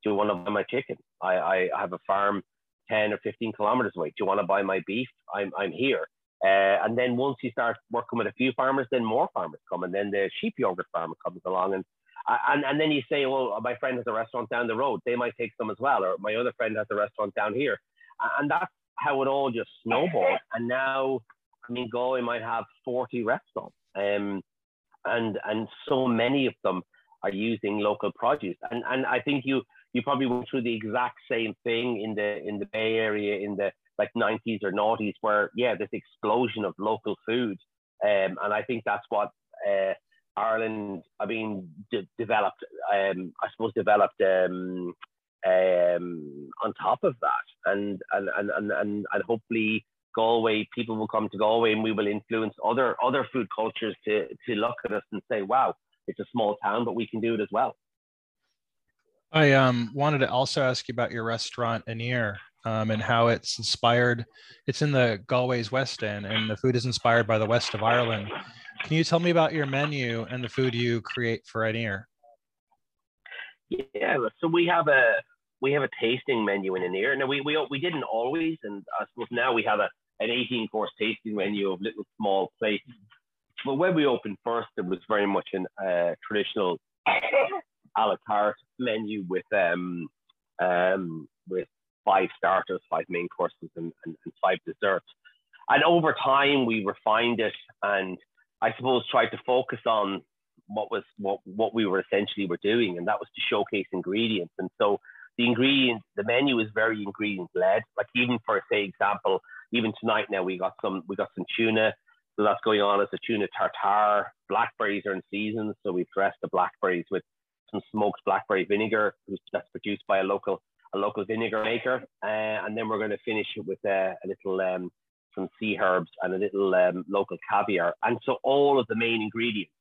Do you want to buy my chicken? I, I have a farm 10 or 15 kilometers away. Do you want to buy my beef? I'm, I'm here. Uh, and then once you start working with a few farmers, then more farmers come. And then the sheep yogurt farmer comes along. And, and, and then you say, Well, my friend has a restaurant down the road. They might take some as well. Or my other friend has a restaurant down here. And that's how it all just snowballed. [LAUGHS] And now, I mean, Galway might have 40 restaurants, um, and and so many of them are using local produce. And and I think you you probably went through the exact same thing in the in the Bay Area in the like 90s or noughties, where yeah, this explosion of local food. Um, and I think that's what uh, Ireland, I mean, de- developed. Um, I suppose developed um, um, on top of that, and and and and and, and hopefully Galway people will come to Galway, and we will influence other other food cultures to to look at us and say, wow, it's a small town, but we can do it as well. I um, wanted to also ask you about your restaurant Aniar um, and how it's inspired. It's in the Galway's West End, and the food is inspired by the west of Ireland. Can you tell me about your menu and the food you create for Aniar? Yeah, so we have a we have a tasting menu in Aniar. Now we we we didn't always, and I suppose now we have a an 18 course tasting menu of little small plates. But when we opened first, it was very much a uh, traditional [COUGHS] a la carte menu with um um with five starters, five main courses, and, and, and five desserts. And over time, we refined it, and I suppose tried to focus on what was what what we were essentially were doing, and that was to showcase ingredients. And so the ingredients, the menu is very ingredient led. Like even for say example, even tonight now we got some we got some tuna. So that's going on as a tuna tartare. Blackberries are in season, so we've dressed the blackberries with some smoked blackberry vinegar that's produced by a local a local vinegar maker, uh, and then we're going to finish it with uh, a little um, some sea herbs and a little um, local caviar. And so all of the main ingredients,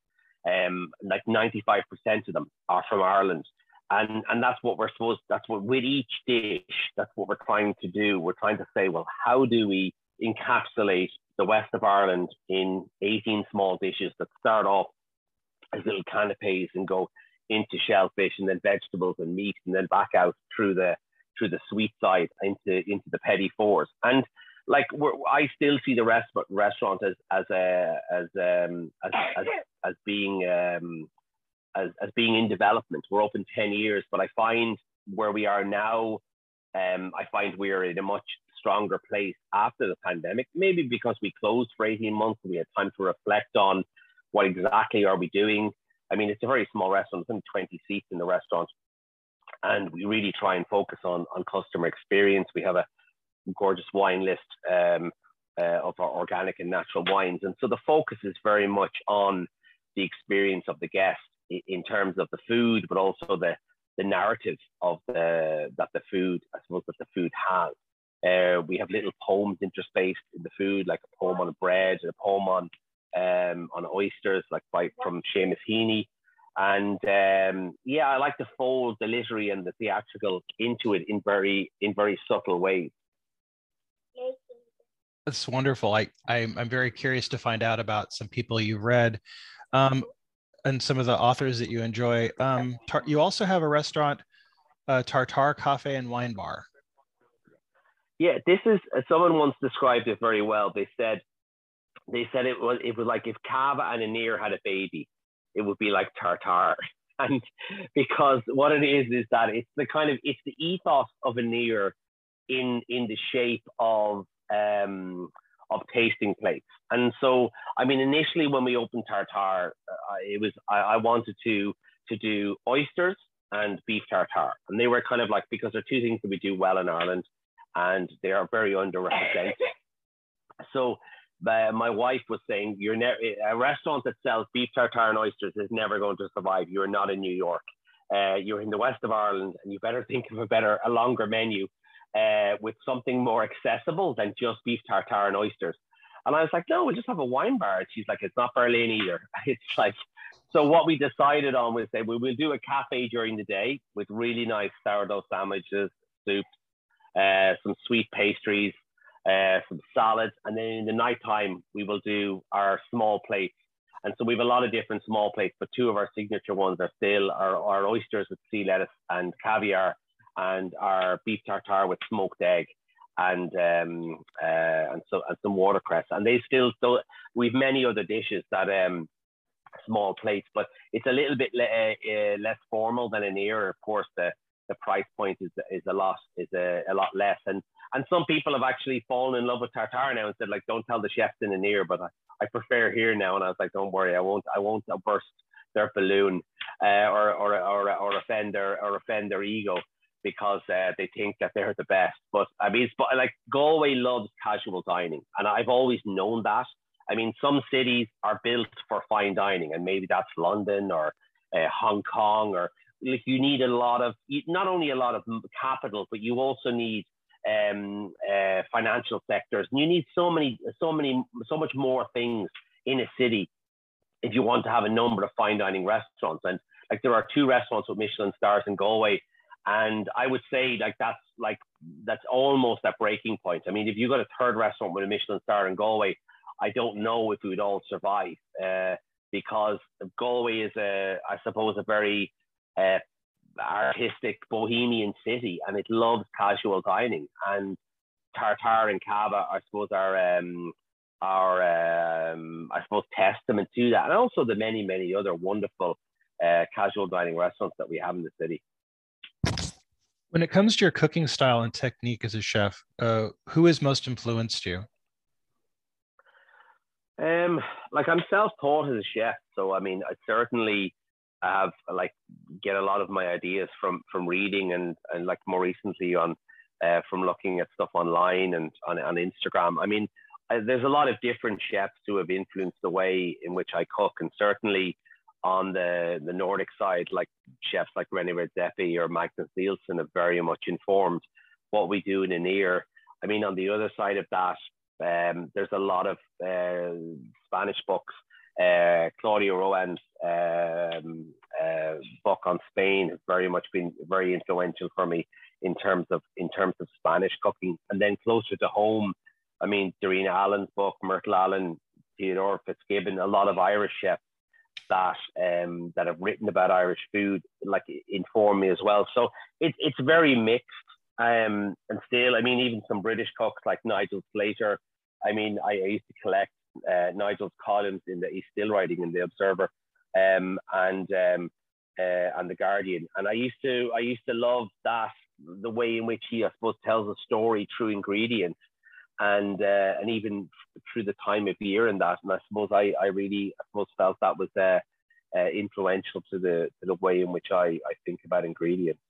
um, like 95% of them, are from Ireland. And and that's what we're supposed that's what with each dish that's what we're trying to do. We're trying to say well how do we encapsulate the west of ireland in 18 small dishes that start off as little canapes and go into shellfish and then vegetables and meat and then back out through the through the sweet side into into the petits fours. And like I still see the rest but restaurant as as a as um as as, as being um as, as being in development. We're open 10 years, but I find where we are now, um, I find we're in a much stronger place after the pandemic, maybe because we closed for 18 months we had time to reflect on what exactly are we doing. I mean, it's a very small restaurant, only 20 seats in the restaurant. And we really try and focus on, on customer experience. We have a gorgeous wine list um, uh, of our organic and natural wines. And so the focus is very much on the experience of the guest in terms of the food, but also the the narrative of the that the food, I suppose, that the food has. Uh, we have little poems interspaced in the food, like a poem on a bread, a poem on um, on oysters, like by from Seamus Heaney. And um, yeah, I like to fold the literary and the theatrical into it in very in very subtle ways. That's wonderful. I, I'm, I'm very curious to find out about some people you've read. Um, and some of the authors that you enjoy. Um, tar- you also have a restaurant, uh, Tartare Cafe and Wine Bar. Yeah, this is uh, someone once described it very well. They said they said it was it was like if Cava and Aniar had a baby, it would be like Tartare. [LAUGHS] And because what it is is that it's the kind of it's the ethos of Aniar in in the shape of um, of tasting plates. And so, I mean, initially when we opened tartare, uh, it was I, I, wanted to to do oysters and beef tartare, and they were kind of like because they're two things that we do well in Ireland, and they are very underrepresented. So uh, my wife was saying, "You're ne- a restaurant that sells beef tartare and oysters is never going to survive. You're not in New York. Uh, you're in the west of Ireland, and you better [LAUGHS] think of a better, a longer menu uh, with something more accessible than just beef tartare and oysters." And I was like, "No, we'll just have a wine bar." And she's like, "It's not Berlin either. [LAUGHS] It's like." So what we decided on was that we will do a cafe during the day with really nice sourdough sandwiches, soups, uh, some sweet pastries, uh, some salads, and then in the nighttime, we will do our small plates. And so we have a lot of different small plates, but two of our signature ones are still our, our oysters with sea lettuce and caviar, and our beef tartare with smoked egg, and um, uh, and so and some watercress. And they still so we've many other dishes that um small plates, but it's a little bit le- uh, less formal than Aniar. Of course, the the price point is is a lot is a, a lot less, and and some people have actually fallen in love with tartare now and said like, don't tell the chefs in Aniar, but I, I prefer here now. And I was like, don't worry, I won't I won't burst their balloon uh, or, or or or offend their or offend their ego because uh, they think that they're the best. But I mean, but like Galway loves casual dining, and I've always known that. I mean, some cities are built for fine dining, and maybe that's London or uh, Hong Kong, or like you need a lot of not only a lot of capital, but you also need um, uh, financial sectors. And you need so many, so many, so much more things in a city if you want to have a number of fine dining restaurants. And like there are two restaurants with Michelin stars in Galway, and I would say like that's like that's almost that breaking point. I mean, if you got a third restaurant with a Michelin star in Galway, I don't know if we would all survive uh, because Galway is a, I suppose, a very uh, artistic bohemian city, and it loves casual dining. And Tartare and Cava, I suppose, are um, are um, I suppose testament to that, and also the many many other wonderful uh, casual dining restaurants that we have in the city. When it comes to your cooking style and technique as a chef, uh, who has most influenced you? Um, like I'm self-taught as a chef, so I mean, I certainly have like get a lot of my ideas from from reading and and like more recently on uh, from looking at stuff online and on on Instagram. I mean, I, there's a lot of different chefs who have influenced the way in which I cook, and certainly on the the Nordic side, like chefs like René Redzepi or Magnus Nilsson have very much informed what we do in Aniar. I mean, on the other side of that, um, there's a lot of uh, Spanish books. Uh, Claudia Roden's um, uh, book on Spain has very much been very influential for me in terms of in terms of Spanish cooking. And then closer to home, I mean, Darina Allen's book, Myrtle Allen, Theodora FitzGibbon, a lot of Irish chefs that um, that have written about Irish food, like inform me as well. So it's it's very mixed. Um, and still, I mean, even some British cooks like Nigel Slater. I mean, I, I used to collect uh, Nigel's columns in the he's still writing in the Observer, um, and um, uh, and the Guardian. And I used to I used to love that the way in which he I suppose tells a story through ingredients and uh, and even through the time of year and that. And I suppose I, I really I suppose felt that was uh, uh, influential to the to the way in which I, I think about ingredients.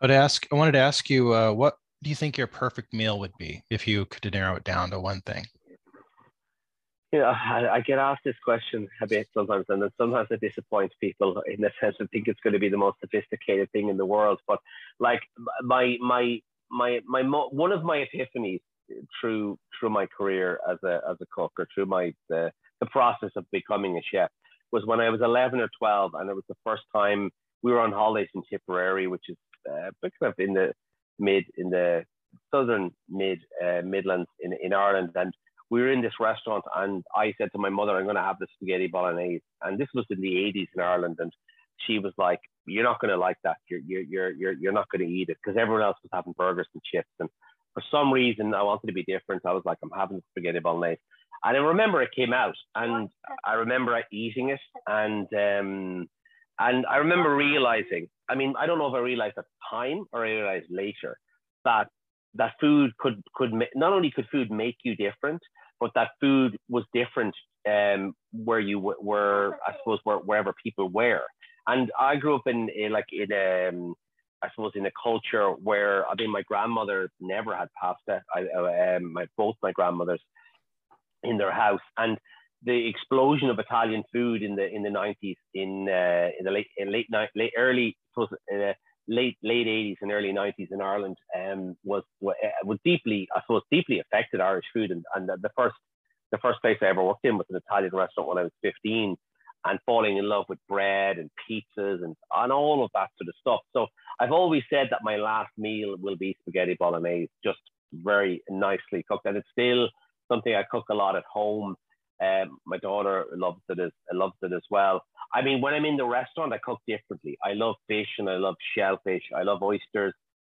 I would ask. I wanted to ask you, uh, what do you think your perfect meal would be if you could narrow it down to one thing? You know, I, I get asked this question a bit sometimes, and then sometimes it disappoints people in the sense of think it's going to be the most sophisticated thing in the world. But like my my my my one of my epiphanies through through my career as a as a cook or through my the, the process of becoming a chef was when I was 11 or 12, and it was the first time we were on holidays in Tipperary, which is uh, kind of in the mid in the southern mid uh, Midlands in, in Ireland, and we were in this restaurant, and I said to my mother, "I'm going to have the spaghetti bolognese," and this was in the 80s in Ireland, and she was like, "You're not going to like that. You're you're you're you're not going to eat it because everyone else was having burgers and chips, and for some reason I wanted to be different. I was like, I'm having spaghetti bolognese." And I remember it came out, and I remember eating it, and um, and I remember realizing, I mean, I don't know if I realized at the time or I realized later that that food could could not only could food make you different, but that food was different um, where you were, I suppose, where, wherever people were. And I grew up in, in like in um, I suppose in a culture where I mean my grandmother never had pasta. I um, my both my grandmothers in their house. And the explosion of Italian food in the in the nineties in uh, in the late in late late early was uh, late late eighties and early nineties in Ireland um, was uh, was deeply I suppose deeply affected Irish food. And, and the, the first the first place I ever worked in was an Italian restaurant when I was fifteen and falling in love with bread and pizzas and and all of that sort of stuff. So I've always said that my last meal will be spaghetti bolognese, just very nicely cooked, and it's still something I cook a lot at home. Um, my daughter loves it as loves it as well. I mean, when I'm in the restaurant, I cook differently. I love fish and I love shellfish. I love oysters.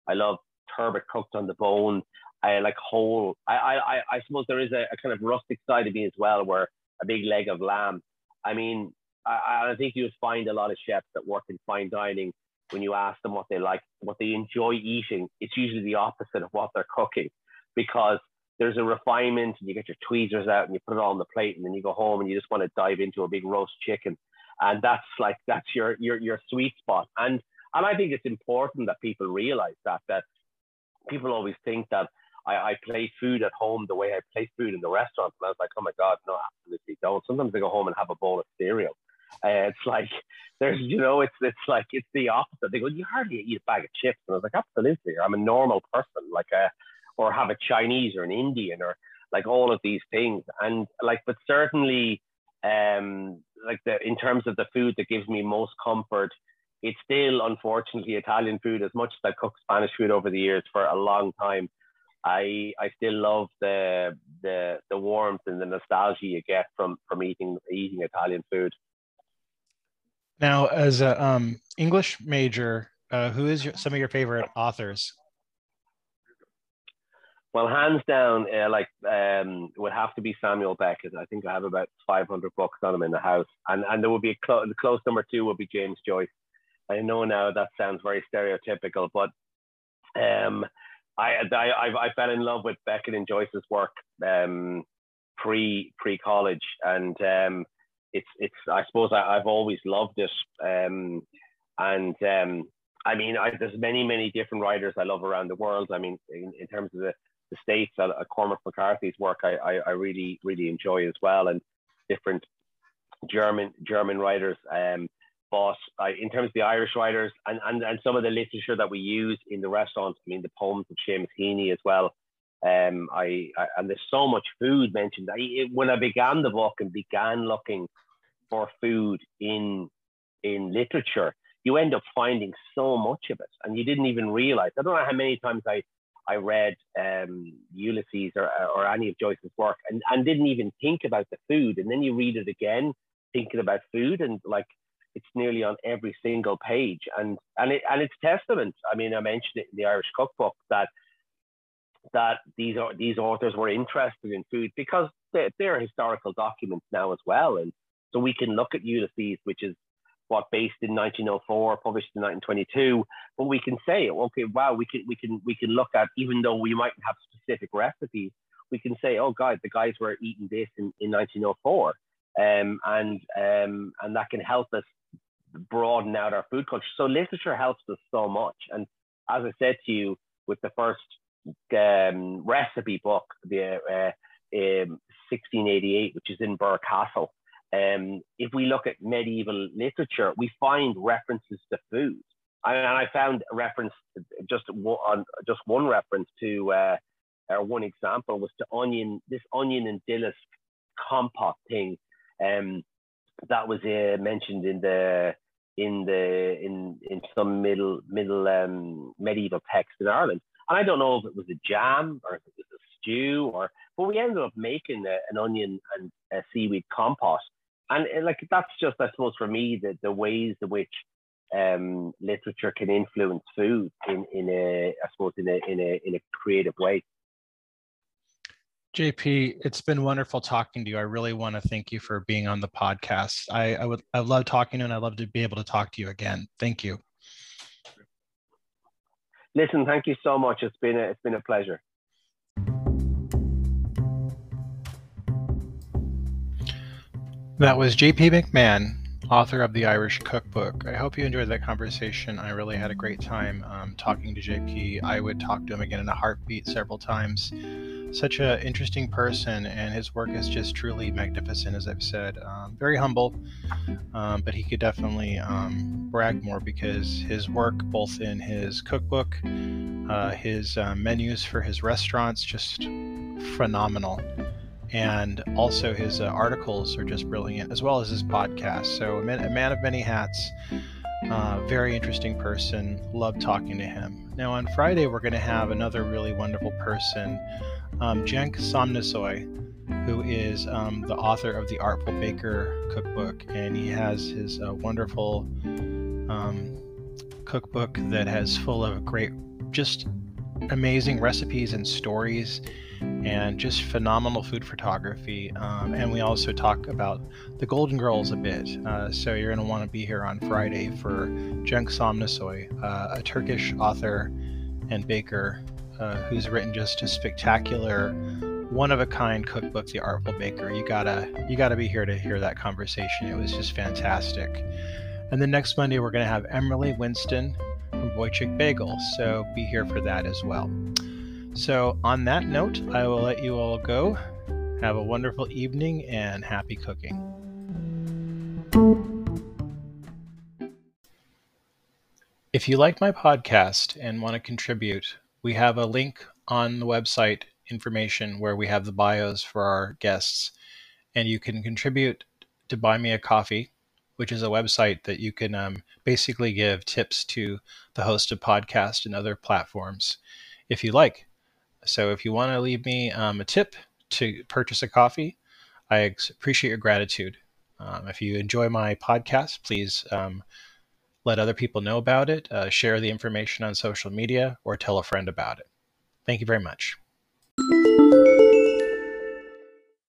I love turbot cooked on the bone. I like whole. I I I suppose there is a, a kind of rustic side of me as well, where a big leg of lamb. I mean, I, I think you would find a lot of chefs that work in fine dining when you ask them what they like, what they enjoy eating, it's usually the opposite of what they're cooking because there's a refinement and you get your tweezers out and you put it all on the plate and then you go home and you just want to dive into a big roast chicken. And that's like that's your your your sweet spot. And and I think it's important that people realize that that people always think that I, I play food at home the way I play food in the restaurant and I was like oh my god no absolutely don't. Sometimes I go home and have a bowl of cereal uh, it's like there's you know it's it's like it's the opposite they go you hardly eat a bag of chips and I was like absolutely I'm a normal person like a uh, or have a Chinese or an Indian or like all of these things. And like, but certainly, um, like the in terms of the food that gives me most comfort, it's still unfortunately Italian food. As much as I cooked Spanish food over the years for a long time, I I still love the the the warmth and the nostalgia you get from from eating eating Italian food. Now, as a um, English major, uh, who is your, some of your favorite authors? Well, hands down, uh, like um, would have to be Samuel Beckett. I think I have about 500 books on him in the house, and and there would be a the close number two would be James Joyce. I know now that sounds very stereotypical, but um, I, I I fell in love with Beckett and Joyce's work um, pre pre college, and um, it's it's I suppose I, have always loved it, um, and um, I mean I, there's many many different writers I love around the world. I mean in, in terms of the the states. Uh, Cormac McCarthy's work I, I, I, really really enjoy as well, and different German German writers. Um, but I, in terms of the Irish writers and, and, and some of the literature that we use in the restaurants, I mean the poems of Seamus Heaney as well. Um, I, I, and there's so much food mentioned. I, it, when I began the book and began looking for food in in literature, you end up finding so much of it, and you didn't even realize. I don't know how many times I I read um, Ulysses or, or any of Joyce's work and, and didn't even think about the food. And then you read it again, thinking about food, and like it's nearly on every single page. And and it and it's testament. I mean, I mentioned it in the Irish Cookbook that that these are these authors were interested in food because they're, they're historical documents now as well. And so we can look at Ulysses, which is what based in 1904, published in 1922. But we can say, okay, wow, we can we can we can look at even though we might have specific recipes, we can say, oh God, the guys were eating this in, in 1904, um, and um, and that can help us broaden out our food culture. So literature helps us so much. And as I said to you, with the first um, recipe book, the uh, 1688, um, which is in Birr Castle um, if we look at medieval literature, we find references to food. I, and I found a reference, just one, just one reference to, uh, or one example was to onion, this onion and dillisk compote thing um, that was uh, mentioned in the in the in in some middle middle um, medieval text in Ireland. And I don't know if it was a jam or if it was a stew or, but we ended up making a, an onion and a seaweed compost. and uh, like that's just I suppose for me the the ways in which um, literature can influence food in in a I suppose in a in a in a creative way. JP, it's been wonderful talking to you. I really want to thank you for being on the podcast. I, I would I love talking to you and I'd love to be able to talk to you again. Thank you. Listen, thank you so much. It's been a, it's been a pleasure. That was JP McMahon author of the Irish Cookbook. I hope you enjoyed that conversation. I really had a great time um, talking to JP. I would talk to him again in a heartbeat several times. Such an interesting person, and his work is just truly magnificent, as I've said. Um, very humble, um, but he could definitely um, brag more because his work, both in his cookbook, uh, his uh, menus for his restaurants, just phenomenal and also his uh, articles are just brilliant, as well as his podcast. So a man, a man of many hats, uh, very interesting person. Love talking to him. Now on Friday we're going to have another really wonderful person, um, Cenk Sönmezsoy, who is um, the author of the Artful Baker cookbook, and he has his uh, wonderful um, cookbook that has full of great, just amazing recipes and stories and just phenomenal food photography. Um, and we also talk about the Golden Girls a bit. Uh, so you're going to want to be here on Friday for Cenk Sönmezsoy, uh, a Turkish author and baker uh, who's written just a spectacular, one of a kind cookbook, The Artful Baker. You gotta you gotta be here to hear that conversation. It was just fantastic. And then next Monday we're going to have Emily Winston from Boichik Bagel. So be here for that as well. So, on that note, I will let you all go. Have a wonderful evening and happy cooking. If you like my podcast and want to contribute, we have a link on the website information where we have the bios for our guests. And you can contribute to Buy Me a Coffee, which is a website that you can um, basically give tips to the host of podcast and other platforms if you like. So if you want to leave me um, a tip to purchase a coffee, I appreciate your gratitude. Um, if you enjoy my podcast, please um, let other people know about it, uh, share the information on social media, or tell a friend about it. Thank you very much.